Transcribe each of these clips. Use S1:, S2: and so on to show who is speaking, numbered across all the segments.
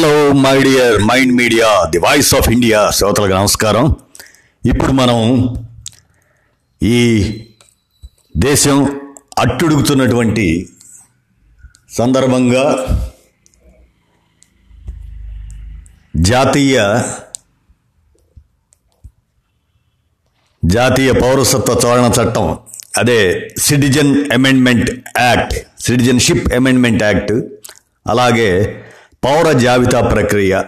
S1: Hello my dear Mind Media the voice of India శ్రోతలకు నమస్కారం. ఇప్పుడు మనం ఈ దేశం అట్టుడుగుతున్నటువంటి సందర్భంగా జాతీయ జాతీయ పౌరసత్వ సవరణ చట్టం అదే citizen amendment act citizenship amendment act అలాగే పౌర జాబితా ప్రక్రియ.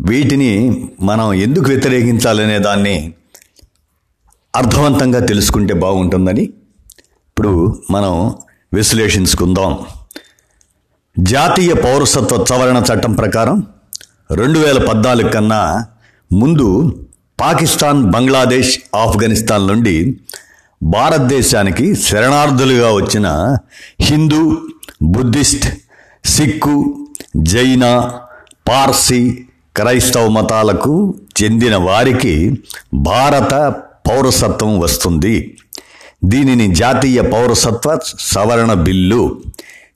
S1: వీటిని మనం ఎందుకు వ్యతిరేకించాలనే దాన్ని అర్థవంతంగా తెలుసుకుంటే బాగుంటుందని ఇప్పుడు మనం విశ్లేషించుకుందాం. జాతీయ పౌరసత్వ సవరణ చట్టం ప్రకారం రెండు వేల పద్నాలుగు కన్నా ముందు పాకిస్తాన్ బంగ్లాదేశ్ ఆఫ్ఘనిస్తాన్ నుండి భారతదేశానికి శరణార్థులుగా వచ్చిన హిందూ బుద్ధిస్ట్ సిక్కు జైన పార్సీ క్రైస్తవ మతాలకు చెందిన వారికి భారత పౌరసత్వం వస్తుంది. దీనిని జాతీయ పౌరసత్వ సవరణ బిల్లు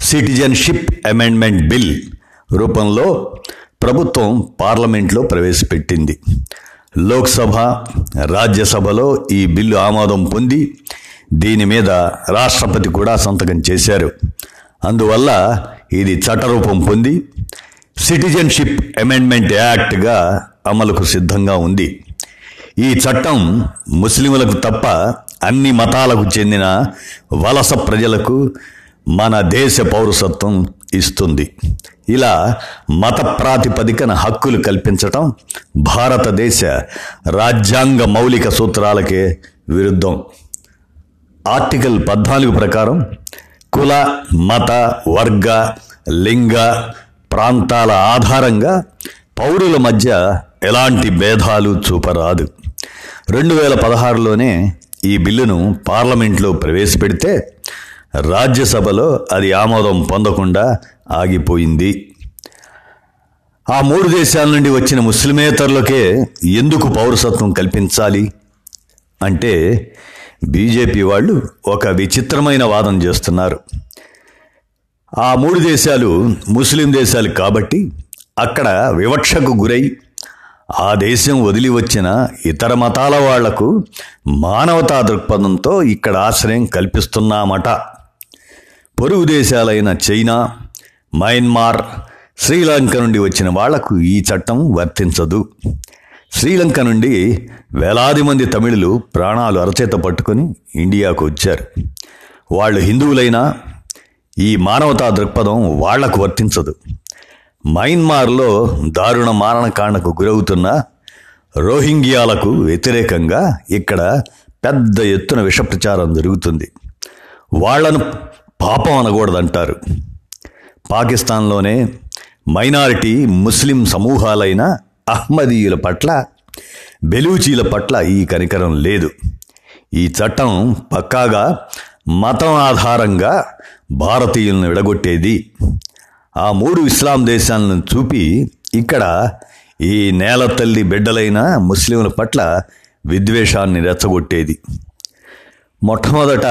S1: సిటిజన్షిప్ అమెండ్మెంట్ బిల్ రూపంలో ప్రభుత్వం పార్లమెంట్లో ప్రవేశపెట్టింది. లోక్సభ రాజ్యసభలో ఈ బిల్లు ఆమోదం పొంది దీని మీద రాష్ట్రపతి కూడా సంతకం చేశారు. అందువల్ల ఇది చట్టరూపం పొంది సిటిజన్షిప్ అమెండ్మెంట్ యాక్ట్గా అమలుకు సిద్ధంగా ఉంది. ఈ చట్టం ముస్లింలకు తప్ప అన్ని మతాలకు చెందిన వలస ప్రజలకు మన దేశ పౌరసత్వం ఇస్తుంది. ఇలా మత ప్రాతిపదికన హక్కులు కల్పించటం భారతదేశ రాజ్యాంగ మౌలిక సూత్రాలకే విరుద్ధం. ఆర్టికల్ పద్నాలుగు ప్రకారం కుల మత వర్గ లింగ ప్రాంతాల ఆధారంగా పౌరుల మధ్య ఎలాంటి భేదాలు చూపరాదు. రెండు వేల పదహారులోనే ఈ బిల్లును పార్లమెంట్లో ప్రవేశపెడితే రాజ్యసభలో అది ఆమోదం పొందకుండా ఆగిపోయింది. ఆ మూడు దేశాల నుండి వచ్చిన ముస్లిమేతరులకే ఎందుకు పౌరసత్వం కల్పించాలి? అంటే బీజేపీ వాళ్ళు ఒక విచిత్రమైన వాదం చేస్తున్నారు. ఆ మూడు దేశాలు ముస్లిం దేశాలు కాబట్టి అక్కడ వివక్షకు గురై ఆ దేశం వదిలి వచ్చిన ఇతర మతాల వాళ్ళకు మానవతా దృక్పథంతో ఇక్కడ ఆశ్రయం కల్పిస్తున్నామట. పొరుగు దేశాలైన చైనా మయన్మార్ శ్రీలంక నుండి వచ్చిన వాళ్ళకు ఈ చట్టం వర్తించదు. శ్రీలంక నుండి వేలాది మంది తమిళులు ప్రాణాలు అరచేత పట్టుకొని ఇండియాకు వచ్చారు. వాళ్ళు హిందువులైనా ఈ మానవతా దృక్పథం వాళ్ళకు వర్తించదు. మయన్మార్లో దారుణ మారణకాండకు గురవుతున్న రోహింగ్యాలకు వ్యతిరేకంగా ఇక్కడ పెద్ద ఎత్తున విష ప్రచారం జరుగుతుంది. వాళ్ళను పాపం అనకూడదంటారు. పాకిస్తాన్లోనే మైనారిటీ ముస్లిం సమూహాలైన అహ్మదీయుల పట్ల బెలూచీల పట్ల ఈ కనికరం లేదు. ఈ చట్టం పక్కాగా మతం ఆధారంగా భారతీయులను విడగొట్టేది. ఆ మూడు ఇస్లాం దేశాలను చూపి ఇక్కడ ఈ నేల తల్లి బిడ్డలైన ముస్లింల పట్ల విద్వేషాన్ని రెచ్చగొట్టేది. మొట్టమొదట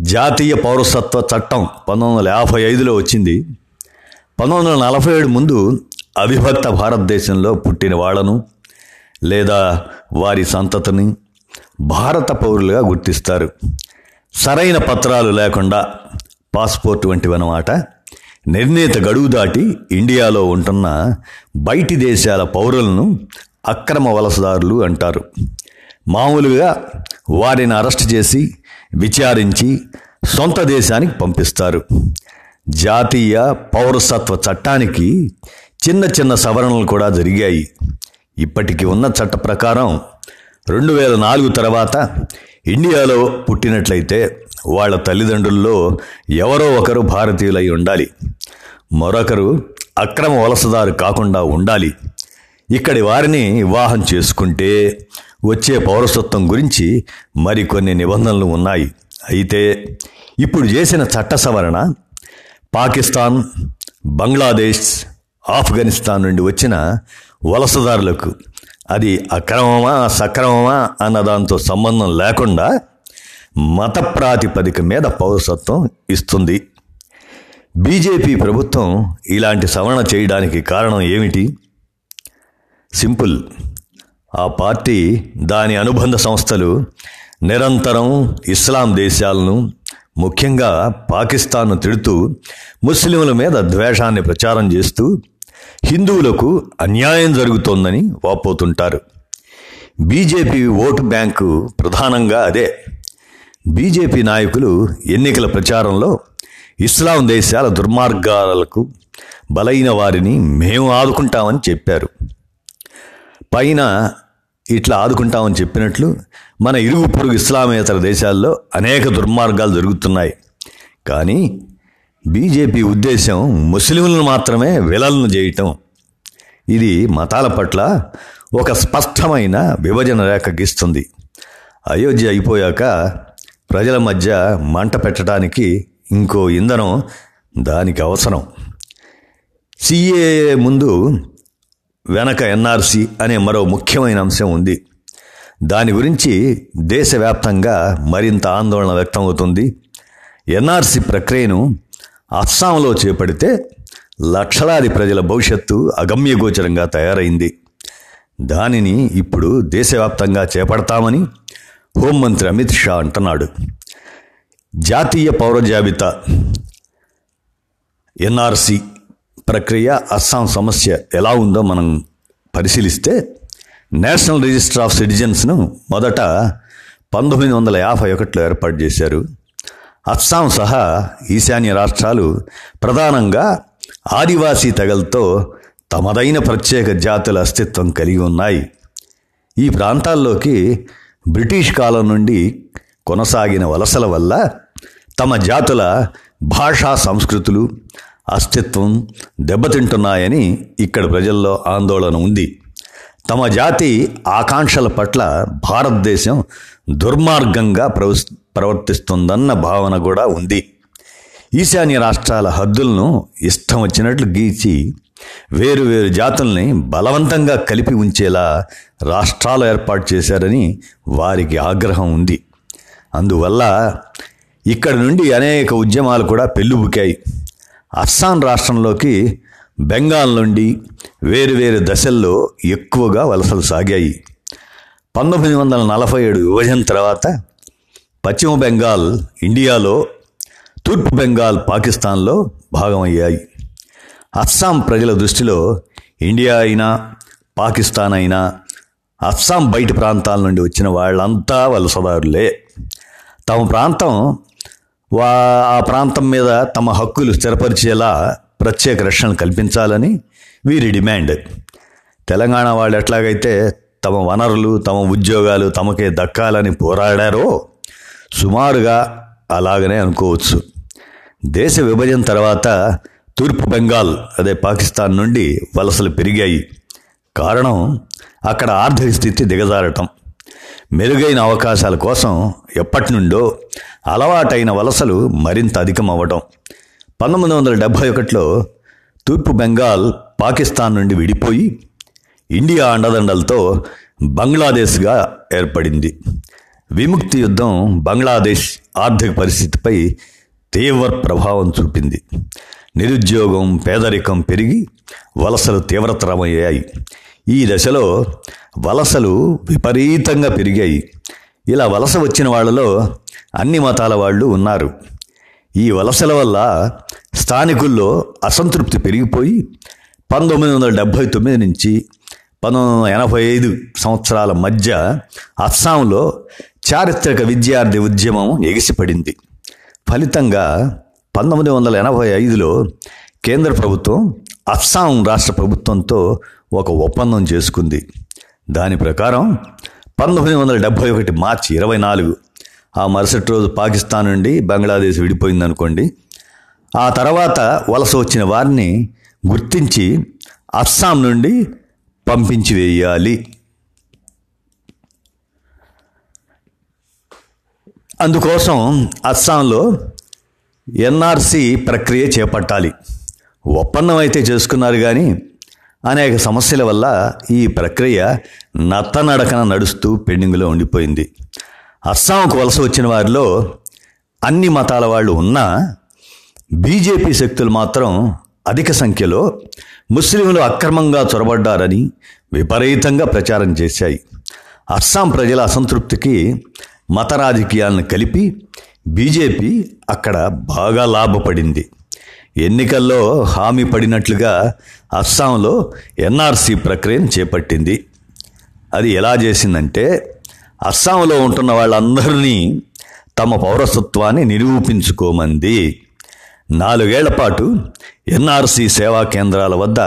S1: జాతీయ పౌరసత్వ చట్టం పంతొమ్మిది వందల యాభై ఐదులో వచ్చింది. పంతొమ్మిది వందల నలభై ఏడు ముందు అవిభక్త భారతదేశంలో పుట్టిన వాళ్ళను లేదా వారి సంతతిని భారత పౌరులుగా గుర్తిస్తారు. సరైన పత్రాలు లేకుండా పాస్పోర్ట్ వంటివన్నమాట. నిర్ణీత గడువు దాటి ఇండియాలో ఉంటున్న బయటి దేశాల పౌరులను అక్రమ వలసదారులు అంటారు. మామూలుగా వారిని అరెస్ట్ చేసి విచారించి సొంత దేశానికి పంపిస్తారు. జాతీయ పౌరసత్వ చట్టానికి చిన్న చిన్న సవరణలు కూడా జరిగాయి. ఇప్పటికి ఉన్న చట్ట ప్రకారం రెండు వేల నాలుగు తర్వాత ఇండియాలో పుట్టినట్లయితే వాళ్ళ తల్లిదండ్రుల్లో ఎవరో ఒకరు భారతీయులై ఉండాలి. మరొకరు అక్రమ వలసదారు కాకుండా ఉండాలి. ఇక్కడి వారిని వివాహం చేసుకుంటే వచ్చే పౌరసత్వం గురించి మరికొన్ని నిబంధనలు ఉన్నాయి. అయితే ఇప్పుడు చేసిన చట్ట సవరణ పాకిస్తాన్ బంగ్లాదేశ్ ఆఫ్ఘనిస్తాన్ నుండి వచ్చిన వలసదారులకు అది అక్రమమా సక్రమమా అన్న దాంతో సంబంధం లేకుండా మత ప్రాతిపదిక మీద పౌరసత్వం ఇస్తుంది. బీజేపీ ప్రభుత్వం ఇలాంటి సవరణ చేయడానికి కారణం ఏమిటి? సింపుల్. ఆ పార్టీ దాని అనుబంధ సంస్థలు నిరంతరం ఇస్లాం దేశాలను ముఖ్యంగా పాకిస్తాన్ను తిడుతూ ముస్లింల మీద ద్వేషాన్ని ప్రచారం చేస్తూ హిందువులకు అన్యాయం జరుగుతోందని వాపోతుంటారు. బీజేపీ ఓటు బ్యాంకు ప్రధానంగా అదే. బీజేపీ నాయకులు ఎన్నికల ప్రచారంలో ఇస్లాం దేశాల దుర్మార్గాలకు బలైన వారిని మేము ఆదుకుంటామని చెప్పారు. పైన ఇట్లా ఆదుకుంటామని చెప్పినట్లు మన ఇరుగు పొరుగు ఇస్లామేతర దేశాల్లో అనేక దుర్మార్గాలు జరుగుతున్నాయి. కానీ బీజేపీ ఉద్దేశం ముస్లింలను మాత్రమే విలలను చేయటం. ఇది మతాల పట్ల ఒక స్పష్టమైన విభజన రేఖ గీస్తుంది. అయోధ్య అయిపోయాక ప్రజల మధ్య మంట పెట్టడానికి ఇంకో ఇంధనం దానికి అవసరం. సిఏఏ ముందు వెనక ఎన్ఆర్సి అనే మరో ముఖ్యమైన అంశం ఉంది. దాని గురించి దేశవ్యాప్తంగా మరింత ఆందోళన వ్యక్తమవుతుంది. ఎన్ఆర్సి ప్రక్రియను అస్సాంలో చేపడితే లక్షలాది ప్రజల భవిష్యత్తు అగమ్యగోచరంగా తయారైంది. దానిని ఇప్పుడు దేశవ్యాప్తంగా చేపడతామని హోంమంత్రి అమిత్ షా అంటున్నాడు. జాతీయ పౌర జాబితా ఎన్ఆర్సి ప్రక్రియ అస్సాం సమస్య ఎలా ఉందో మనం పరిశీలిస్తే నేషనల్ రిజిస్టర్ ఆఫ్ సిటిజన్స్ను మొదట పంతొమ్మిది వందల యాభై ఒకటిలో ఏర్పాటు చేశారు. అస్సాం సహా ఈశాన్య రాష్ట్రాలు ప్రధానంగా ఆదివాసీ తెగలతో తమదైన ప్రత్యేక జాతుల అస్తిత్వం కలిగి ఉన్నాయి. ఈ ప్రాంతాల్లోకి బ్రిటిష్ కాలం నుండి కొనసాగిన వలసల వల్ల తమ జాతుల భాషా సంస్కృతులు అస్తిత్వం దెబ్బతింటున్నాయని ఇక్కడ ప్రజల్లో ఆందోళన ఉంది. తమ జాతి ఆకాంక్షల పట్ల భారతదేశం దుర్మార్గంగా ప్రవర్తిస్తుందన్న భావన కూడా ఉంది. ఈశాన్య రాష్ట్రాల హద్దులను ఇష్టం వచ్చినట్లు గీచి వేరు వేరు జాతుల్ని బలవంతంగా కలిపి ఉంచేలా రాష్ట్రాలు ఏర్పాటు చేశారని వారికి ఆగ్రహం ఉంది. అందువల్ల ఇక్కడ నుండి అనేక ఉద్యమాలు కూడా పెళ్ళుబుకాయి. అస్సాం రాష్ట్రంలోకి బెంగాల్ నుండి వేరు వేరు దశల్లో ఎక్కువగా వలసలు సాగాయి. పంతొమ్మిది వందల నలభై ఏడు విభజన తర్వాత పశ్చిమ బెంగాల్ ఇండియాలో తూర్పు బెంగాల్ పాకిస్తాన్లో భాగమయ్యాయి. అస్సాం ప్రజల దృష్టిలో ఇండియా అయినా పాకిస్తాన్ అయినా అస్సాం బయటి ప్రాంతాల నుండి వచ్చిన వాళ్ళంతా వలసదారులే. తమ ప్రాంతం వా ఆ ప్రాంతం మీద తమ హక్కులు స్థిరపరిచేలా ప్రత్యేక రక్షణ కల్పించాలని వీరి డిమాండ్. తెలంగాణ వాళ్ళు ఎట్లాగైతే తమ వనరులు తమ ఉద్యోగాలు తమకే దక్కాలని పోరాడారో సుమారుగా అలాగనే అనుకోవచ్చు. దేశ విభజన తర్వాత తూర్పు బెంగాల్ అదే పాకిస్తాన్ నుండి వలసలు పెరిగాయి. కారణం అక్కడ ఆర్థిక స్థితి దిగజారటం. మెరుగైన అవకాశాల కోసం ఎప్పటి నుండో అలవాటైన వలసలు మరింత అధికం అవ్వడం పంతొమ్మిది వందల డెబ్భై ఒకటిలో తూర్పు బెంగాల్ పాకిస్తాన్ నుండి విడిపోయి ఇండియా అండదండలతో బంగ్లాదేశ్గా ఏర్పడింది. విముక్తి యుద్ధం బంగ్లాదేశ్ ఆర్థిక పరిస్థితిపై తీవ్ర ప్రభావం చూపింది. నిరుద్యోగం పేదరికం పెరిగి వలసలు తీవ్రతరమయ్యాయి. ఈ దశలో వలసలు విపరీతంగా పెరిగాయి. ఇలా వలస వచ్చిన వాళ్ళలో అన్ని మతాల వాళ్ళు ఉన్నారు. ఈ వలసల వల్ల స్థానికుల్లో అసంతృప్తి పెరిగిపోయి పంతొమ్మిది వందల డెబ్భై తొమ్మిది నుంచి పంతొమ్మిది వందల ఎనభై ఐదు సంవత్సరాల మధ్య అస్సాంలో చారిత్రక విద్యార్థి ఉద్యమం ఎగిసిపడింది. ఫలితంగా పంతొమ్మిది వందల ఎనభై ఐదులో కేంద్ర ప్రభుత్వం అస్సాం రాష్ట్ర ప్రభుత్వంతో ఒక ఒప్పందం చేసుకుంది. దాని ప్రకారం పంతొమ్మిది వందల డెబ్భై ఒకటి మార్చి ఇరవై నాలుగు ఆ మరుసటి రోజు పాకిస్తాన్ నుండి బంగ్లాదేశ్ విడిపోయింది అనుకోండి ఆ తర్వాత వలస వచ్చిన వారిని గుర్తించి అస్సాం నుండి పంపించి వేయాలి అందుకోసం అస్సాంలో ఎన్ఆర్సి ప్రక్రియ చేపట్టాలి. ఒప్పందం అయితే చేసుకున్నారు కానీ అనేక సమస్యల వల్ల ఈ ప్రక్రియ నత్తనడకన నడుస్తూ పెండింగ్లో ఉండిపోయింది. అస్సాంకు వలస వచ్చిన వారిలో అన్ని మతాల వాళ్ళు ఉన్నా బీజేపీ శక్తులు మాత్రం అధిక సంఖ్యలో ముస్లింలు అక్రమంగా చొరబడ్డారని విపరీతంగా ప్రచారం చేశాయి. అస్సాం ప్రజల అసంతృప్తికి మత రాజకీయాలను కలిపి బీజేపీ అక్కడ బాగా లాభపడింది. ఎన్నికల్లో హామీ పడినట్లుగా అస్సాంలో ఎన్ఆర్సీ ప్రక్రియను చేపట్టింది. అది ఎలా చేసిందంటే అస్సాంలో ఉంటున్న వాళ్ళందరినీ తమ పౌరసత్వాన్ని నిరూపించుకోమంది. నాలుగేళ్ళ పాటు ఎన్ఆర్సీ సేవా కేంద్రాల వద్ద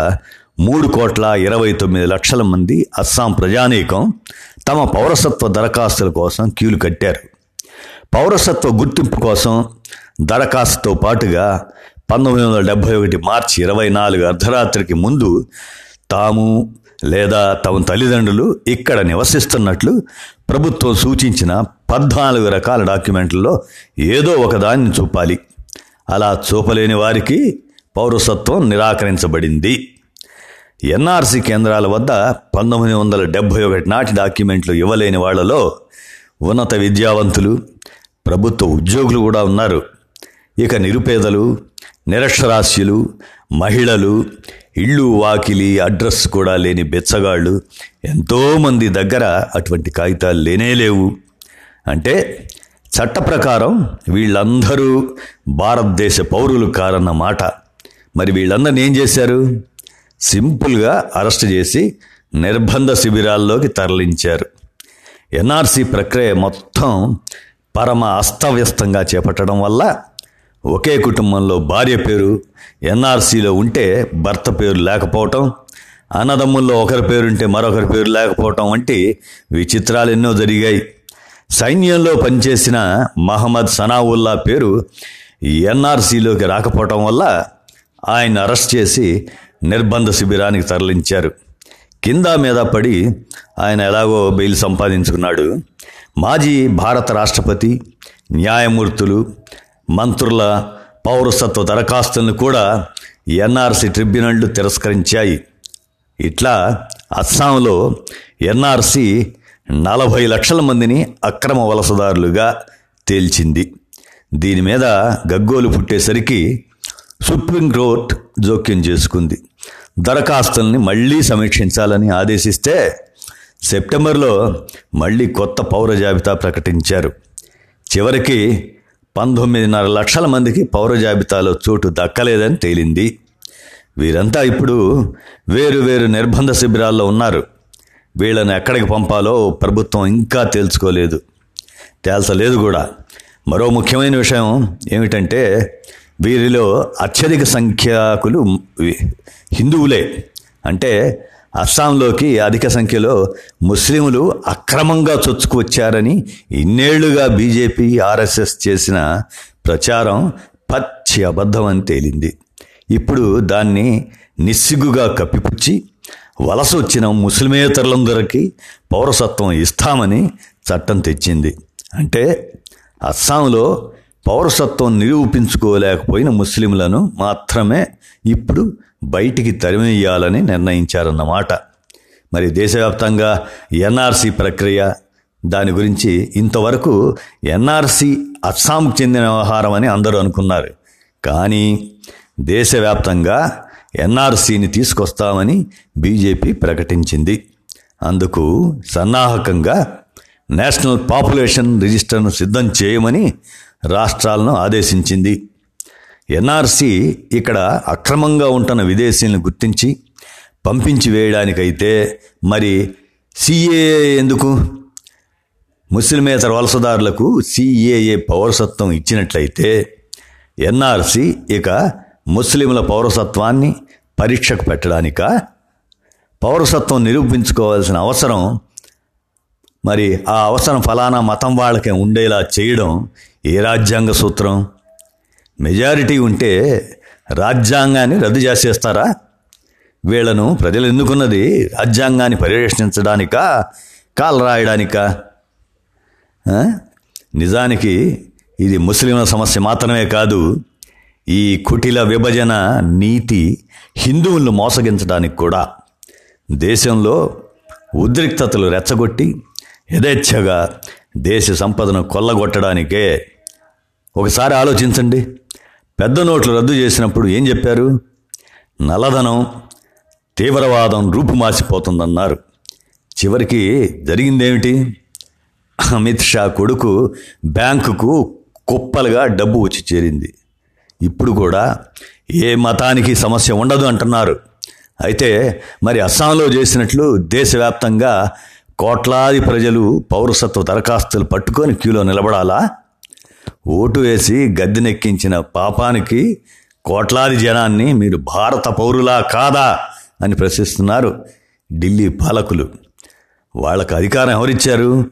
S1: మూడు కోట్ల ఇరవై తొమ్మిది లక్షల మంది అస్సాం ప్రజానీకం తమ పౌరసత్వ దరఖాస్తుల కోసం క్యూలు కట్టారు. పౌరసత్వ గుర్తింపు కోసం దరఖాస్తుతో పాటుగా పంతొమ్మిది వందల డెబ్భై ఒకటి మార్చి ఇరవై నాలుగు అర్ధరాత్రికి ముందు తాము లేదా తమ తల్లిదండ్రులు ఇక్కడ నివసిస్తున్నట్లు ప్రభుత్వం సూచించిన పద్నాలుగు రకాల డాక్యుమెంట్లలో ఏదో ఒకదాన్ని చూపాలి. అలా చూపలేని వారికి పౌరసత్వం నిరాకరించబడింది. ఎన్ఆర్సీ కేంద్రాల వద్ద పంతొమ్మిది వందల డెబ్భై ఒకటి నాటి డాక్యుమెంట్లు ఇవ్వలేని వాళ్ళలో ఉన్నత విద్యావంతులు ప్రభుత్వ ఉద్యోగులు కూడా ఉన్నారు. ఇక నిరుపేదలు నిరక్షరాస్యులు మహిళలు ఇళ్ళు వాకిలి అడ్రస్ కూడా లేని బెచ్చగాళ్ళు ఎంతోమంది దగ్గర అటువంటి కాగితాలు లేనే లేవు. అంటే చట్ట ప్రకారం వీళ్ళందరూ భారతదేశ పౌరులు కారన్న మాట. మరి వీళ్ళందరిని ఏం చేశారు? సింపుల్గా అరెస్ట్ చేసి నిర్బంధ శిబిరాల్లోకి తరలించారు. ఎన్ఆర్సీ ప్రక్రియ మొత్తం పరమ అస్తవ్యస్తంగా చేపట్టడం వల్ల ఒకే కుటుంబంలో భార్య పేరు ఎన్ఆర్సీలో ఉంటే భర్త పేరు లేకపోవటం అన్నదమ్ముల్లో ఒకరి పేరుంటే మరొకరి పేరు లేకపోవటం వంటి విచిత్రాలు ఎన్నో జరిగాయి. సైన్యంలో పనిచేసిన మహమ్మద్ సనావుల్లా పేరు ఎన్ఆర్సీలోకి రాకపోవటం వల్ల ఆయన అరెస్ట్ చేసి నిర్బంధ శిబిరానికి తరలించారు. కింద మీద పడి ఆయన ఎలాగో బెయిల్ సంపాదించుకున్నాడు. మాజీ భారత రాష్ట్రపతి న్యాయమూర్తులు మంత్రుల పౌరసత్వ దరఖాస్తులను కూడా ఎన్ఆర్సీ ట్రిబ్యునళ్ళు తిరస్కరించాయి. ఇట్లా అస్సాంలో ఎన్ఆర్సీ నలభై లక్షల మందిని అక్రమ వలసదారులుగా తేల్చింది. దీని మీద గగ్గోలు పుట్టేసరికి సుప్రీంకోర్టు జోక్యం చేసుకుంది. దరఖాస్తుల్ని మళ్ళీ సమీక్షించాలని ఆదేశిస్తే సెప్టెంబర్లో మళ్ళీ కొత్త పౌర జాబితా ప్రకటించారు. చివరికి పంతొమ్మిదిన్నర లక్షల మందికి పౌర జాబితాలో చోటు దక్కలేదని తేలింది. వీరంతా ఇప్పుడు వేరు వేరు నిర్బంధ శిబిరాల్లో ఉన్నారు. వీళ్ళని ఎక్కడికి పంపాలో ప్రభుత్వం ఇంకా తేల్చుకోలేదు. తేల్చలేదు కూడా. మరో ముఖ్యమైన విషయం ఏమిటంటే వీరిలో అత్యధిక సంఖ్యాకులు హిందువులే. అంటే అస్సాంలోకి అధిక సంఖ్యలో ముస్లింలు అక్రమంగా చొచ్చుకువచ్చారని ఇన్నేళ్ళుగా బీజేపీ ఆర్ఎస్ఎస్ చేసిన ప్రచారం పచ్చి అబద్ధమని తేలింది. ఇప్పుడు దాన్ని నిస్సిగ్గుగా కప్పిపుచ్చి వలస వచ్చిన ముస్లిమేతరులందరికీ పౌరసత్వం ఇస్తామని చట్టం తెచ్చింది. అంటే అస్సాంలో పౌరసత్వం నిరూపించుకోలేకపోయిన ముస్లింలను మాత్రమే ఇప్పుడు బయటికి తరిమేయాలని నిర్ణయించారన్నమాట. మరి దేశవ్యాప్తంగా ఎన్ఆర్సీ ప్రక్రియ దాని గురించి ఇంతవరకు ఎన్ఆర్సీ అస్సాంకు చెందిన వ్యవహారం అని అందరూ అనుకున్నారు. కానీ దేశవ్యాప్తంగా ఎన్ఆర్సీని తీసుకొస్తామని బీజేపీ ప్రకటించింది. అందుకు సన్నాహకంగా నేషనల్ పాపులేషన్ రిజిస్టర్ను సిద్ధం చేయమని రాష్ట్రాలను ఆదేశించింది. ఎన్ఆర్సీ ఇక్కడ అక్రమంగా ఉంటున్న విదేశీయులను గుర్తించి పంపించి వేయడానికైతే మరి సిఏఏ ఎందుకు? ముస్లిమేతర వలసదారులకు సిఏఏ పౌరసత్వం ఇచ్చినట్లయితే ఎన్ఆర్సీ ఇక ముస్లింల పౌరసత్వాన్ని పరీక్షకు పెట్టడానిక? పౌరసత్వం నిరూపించుకోవాల్సిన అవసరం మరి ఆ అవసరం ఫలానా మతం వాళ్ళకే ఉండేలా చేయడం ఏ రాజ్యాంగ సూత్రం? మెజారిటీ ఉంటే రాజ్యాంగాన్ని రద్దు చేసేస్తారా? వీళ్ళను ప్రజలు ఎన్నుకున్నది రాజ్యాంగాన్ని పరిరక్షించడానికా? కాలు రాయడానికా? నిజానికి ఇది ముస్లింల సమస్య మాత్రమే కాదు. ఈ కుటిల విభజన నీతి హిందువులను మోసగించడానికి కూడా. దేశంలో ఉద్రిక్తతలు రెచ్చగొట్టి యథేచ్ఛగా దేశ సంపదను కొల్లగొట్టడానికే ఒకసారి ఆలోచించండి. పెద్ద నోట్లు రద్దు చేసినప్పుడు ఏం చెప్పారు? నల్లధనం తీవ్రవాదం రూపుమాసిపోతుందన్నారు. చివరికి జరిగిందేమిటి? అమిత్ షా కొడుకు బ్యాంకుకు కుప్పలుగా డబ్బు వచ్చి చేరింది. ఇప్పుడు కూడా ఏ మతానికి సమస్య ఉండదు అంటున్నారు. అయితే మరి అస్సాంలో చేసినట్లు దేశవ్యాప్తంగా కోట్లాది ప్రజలు పౌరసత్వ దరఖాస్తులు పట్టుకొని క్యూలో నిలబడాలా? ఓటు వేసి గద్దెనెక్కించిన పాపానికి కోట్లాది జనాన్ని మీరు భారత పౌరులా కాదా అని ప్రశ్నిస్తున్నారు ఢిల్లీ పాలకులు. వాళ్ళకు అధికారం ఎవరిచ్చారు?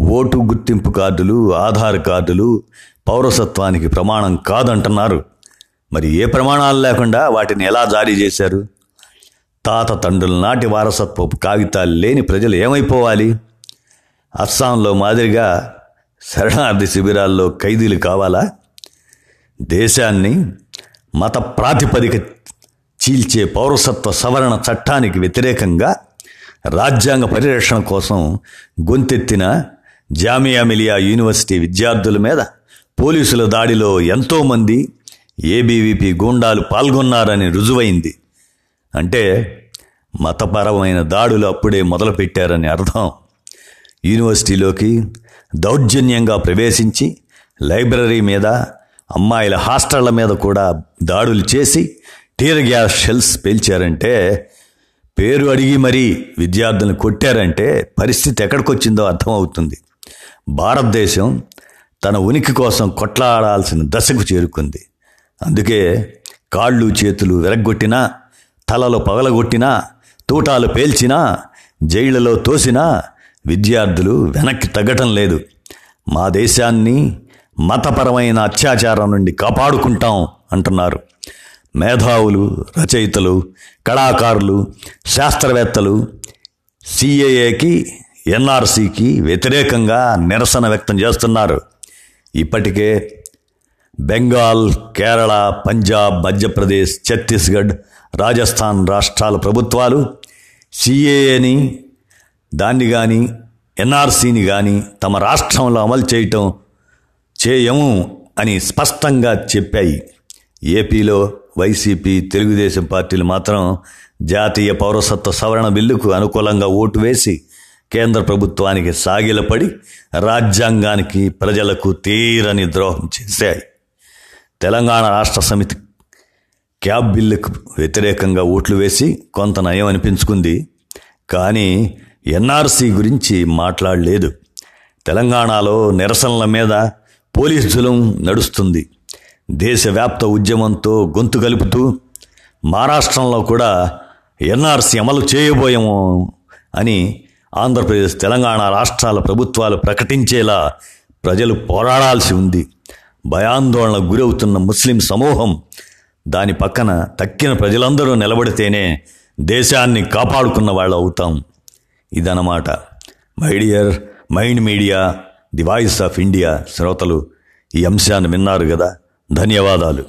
S1: ఓటు గుర్తింపు కార్డులు ఆధార్ కార్డులు పౌరసత్వానికి ప్రమాణం కాదంటున్నారు. మరి ఏ ప్రమాణాలు లేకుండా వాటిని ఎలా జారీ చేశారు? తాత తండ్రుల నాటి వారసత్వపు కాగితాలు లేని ప్రజలు ఏమైపోవాలి? అస్సాంలో మాదిరిగా శరణార్థి శిబిరాల్లో ఖైదీలు కావాలా? దేశాన్ని మత ప్రాతిపదిక చీల్చే పౌరసత్వ సవరణ చట్టానికి వ్యతిరేకంగా రాజ్యాంగ పరిరక్షణ కోసం గొంతెత్తిన జామియా మిలియా యూనివర్సిటీ విద్యార్థుల మీద పోలీసుల దాడిలో ఎంతోమంది ఏబీవీపీ గూండాలు పాల్గొన్నారని రుజువైంది. అంటే మతపరమైన దాడులు అప్పుడే మొదలుపెట్టారని అర్థం. యూనివర్సిటీలోకి దౌర్జన్యంగా ప్రవేశించి లైబ్రరీ మీద అమ్మాయిల హాస్టళ్ళ మీద కూడా దాడులు చేసి టీర్ గ్యాస్ షెల్స్ పేల్చారంటే పేరు అడిగి మరీ విద్యార్థులను కొట్టారంటే పరిస్థితి ఎక్కడికొచ్చిందో అర్థమవుతుంది. భారతదేశం తన ఉనికి కోసం కొట్లాడాల్సిన దశకు చేరుకుంది. అందుకే కాళ్ళు చేతులు విరగ్గొట్టినా తలలో పగలగొట్టినా తూటాలు పేల్చినా జైళ్ళలో తోసినా విద్యార్థులు వెనక్కి తగ్గటం లేదు. మా దేశాన్ని మతపరమైన అత్యాచారం నుండి కాపాడుకుంటాం అంటున్నారు. మేధావులు రచయితలు కళాకారులు శాస్త్రవేత్తలు సిఏఏకి ఎన్ఆర్సీకి వ్యతిరేకంగా నిరసన వ్యక్తం చేస్తున్నారు. ఇప్పటికే బెంగాల్ కేరళ పంజాబ్ మధ్యప్రదేశ్ ఛత్తీస్గఢ్ రాజస్థాన్ రాష్ట్రాల ప్రభుత్వాలు సిఏఏని దాన్ని కానీ ఎన్ఆర్సీని కానీ తమ రాష్ట్రంలో అమలు చేయటం చేయము అని స్పష్టంగా చెప్పాయి. ఏపీలో వైసీపీ తెలుగుదేశం పార్టీలు మాత్రం జాతీయ పౌరసత్వ సవరణ బిల్లుకు అనుకూలంగా ఓటు వేసి కేంద్ర ప్రభుత్వానికి సాగిలపడి రాజ్యాంగానికి ప్రజలకు తీరని ద్రోహం చేశాయి. తెలంగాణ రాష్ట్ర సమితి క్యాబ్ బిల్లుకు వ్యతిరేకంగా ఓట్లు వేసి కొంత నయం అనిపించుకుంది. కానీ ఎన్ఆర్సీ గురించి మాట్లాడలేదు. తెలంగాణలో నిరసనల మీద పోలీస్ జులం నడుస్తుంది. దేశవ్యాప్త ఉద్యమంతో గొంతు కలుపుతూ మహారాష్ట్రంలో కూడా ఎన్ఆర్సీ అమలు చేయబోయేమో అని ఆంధ్రప్రదేశ్ తెలంగాణ రాష్ట్రాల ప్రభుత్వాలు ప్రకటించేలా ప్రజలు పోరాడాల్సి ఉంది. భయాందోళనకు గురవుతున్న ముస్లిం సమూహం దాని పక్కన తక్కిన ప్రజలందరూ నిలబడితేనే దేశాన్ని కాపాడుకున్న వాళ్ళు అవుతాం. ఇదన్నమాట. My dear Mind Media the voice of India శ్రోతలు ఈ అంశాన్ని విన్నారు కదా ధన్యవాదాలు.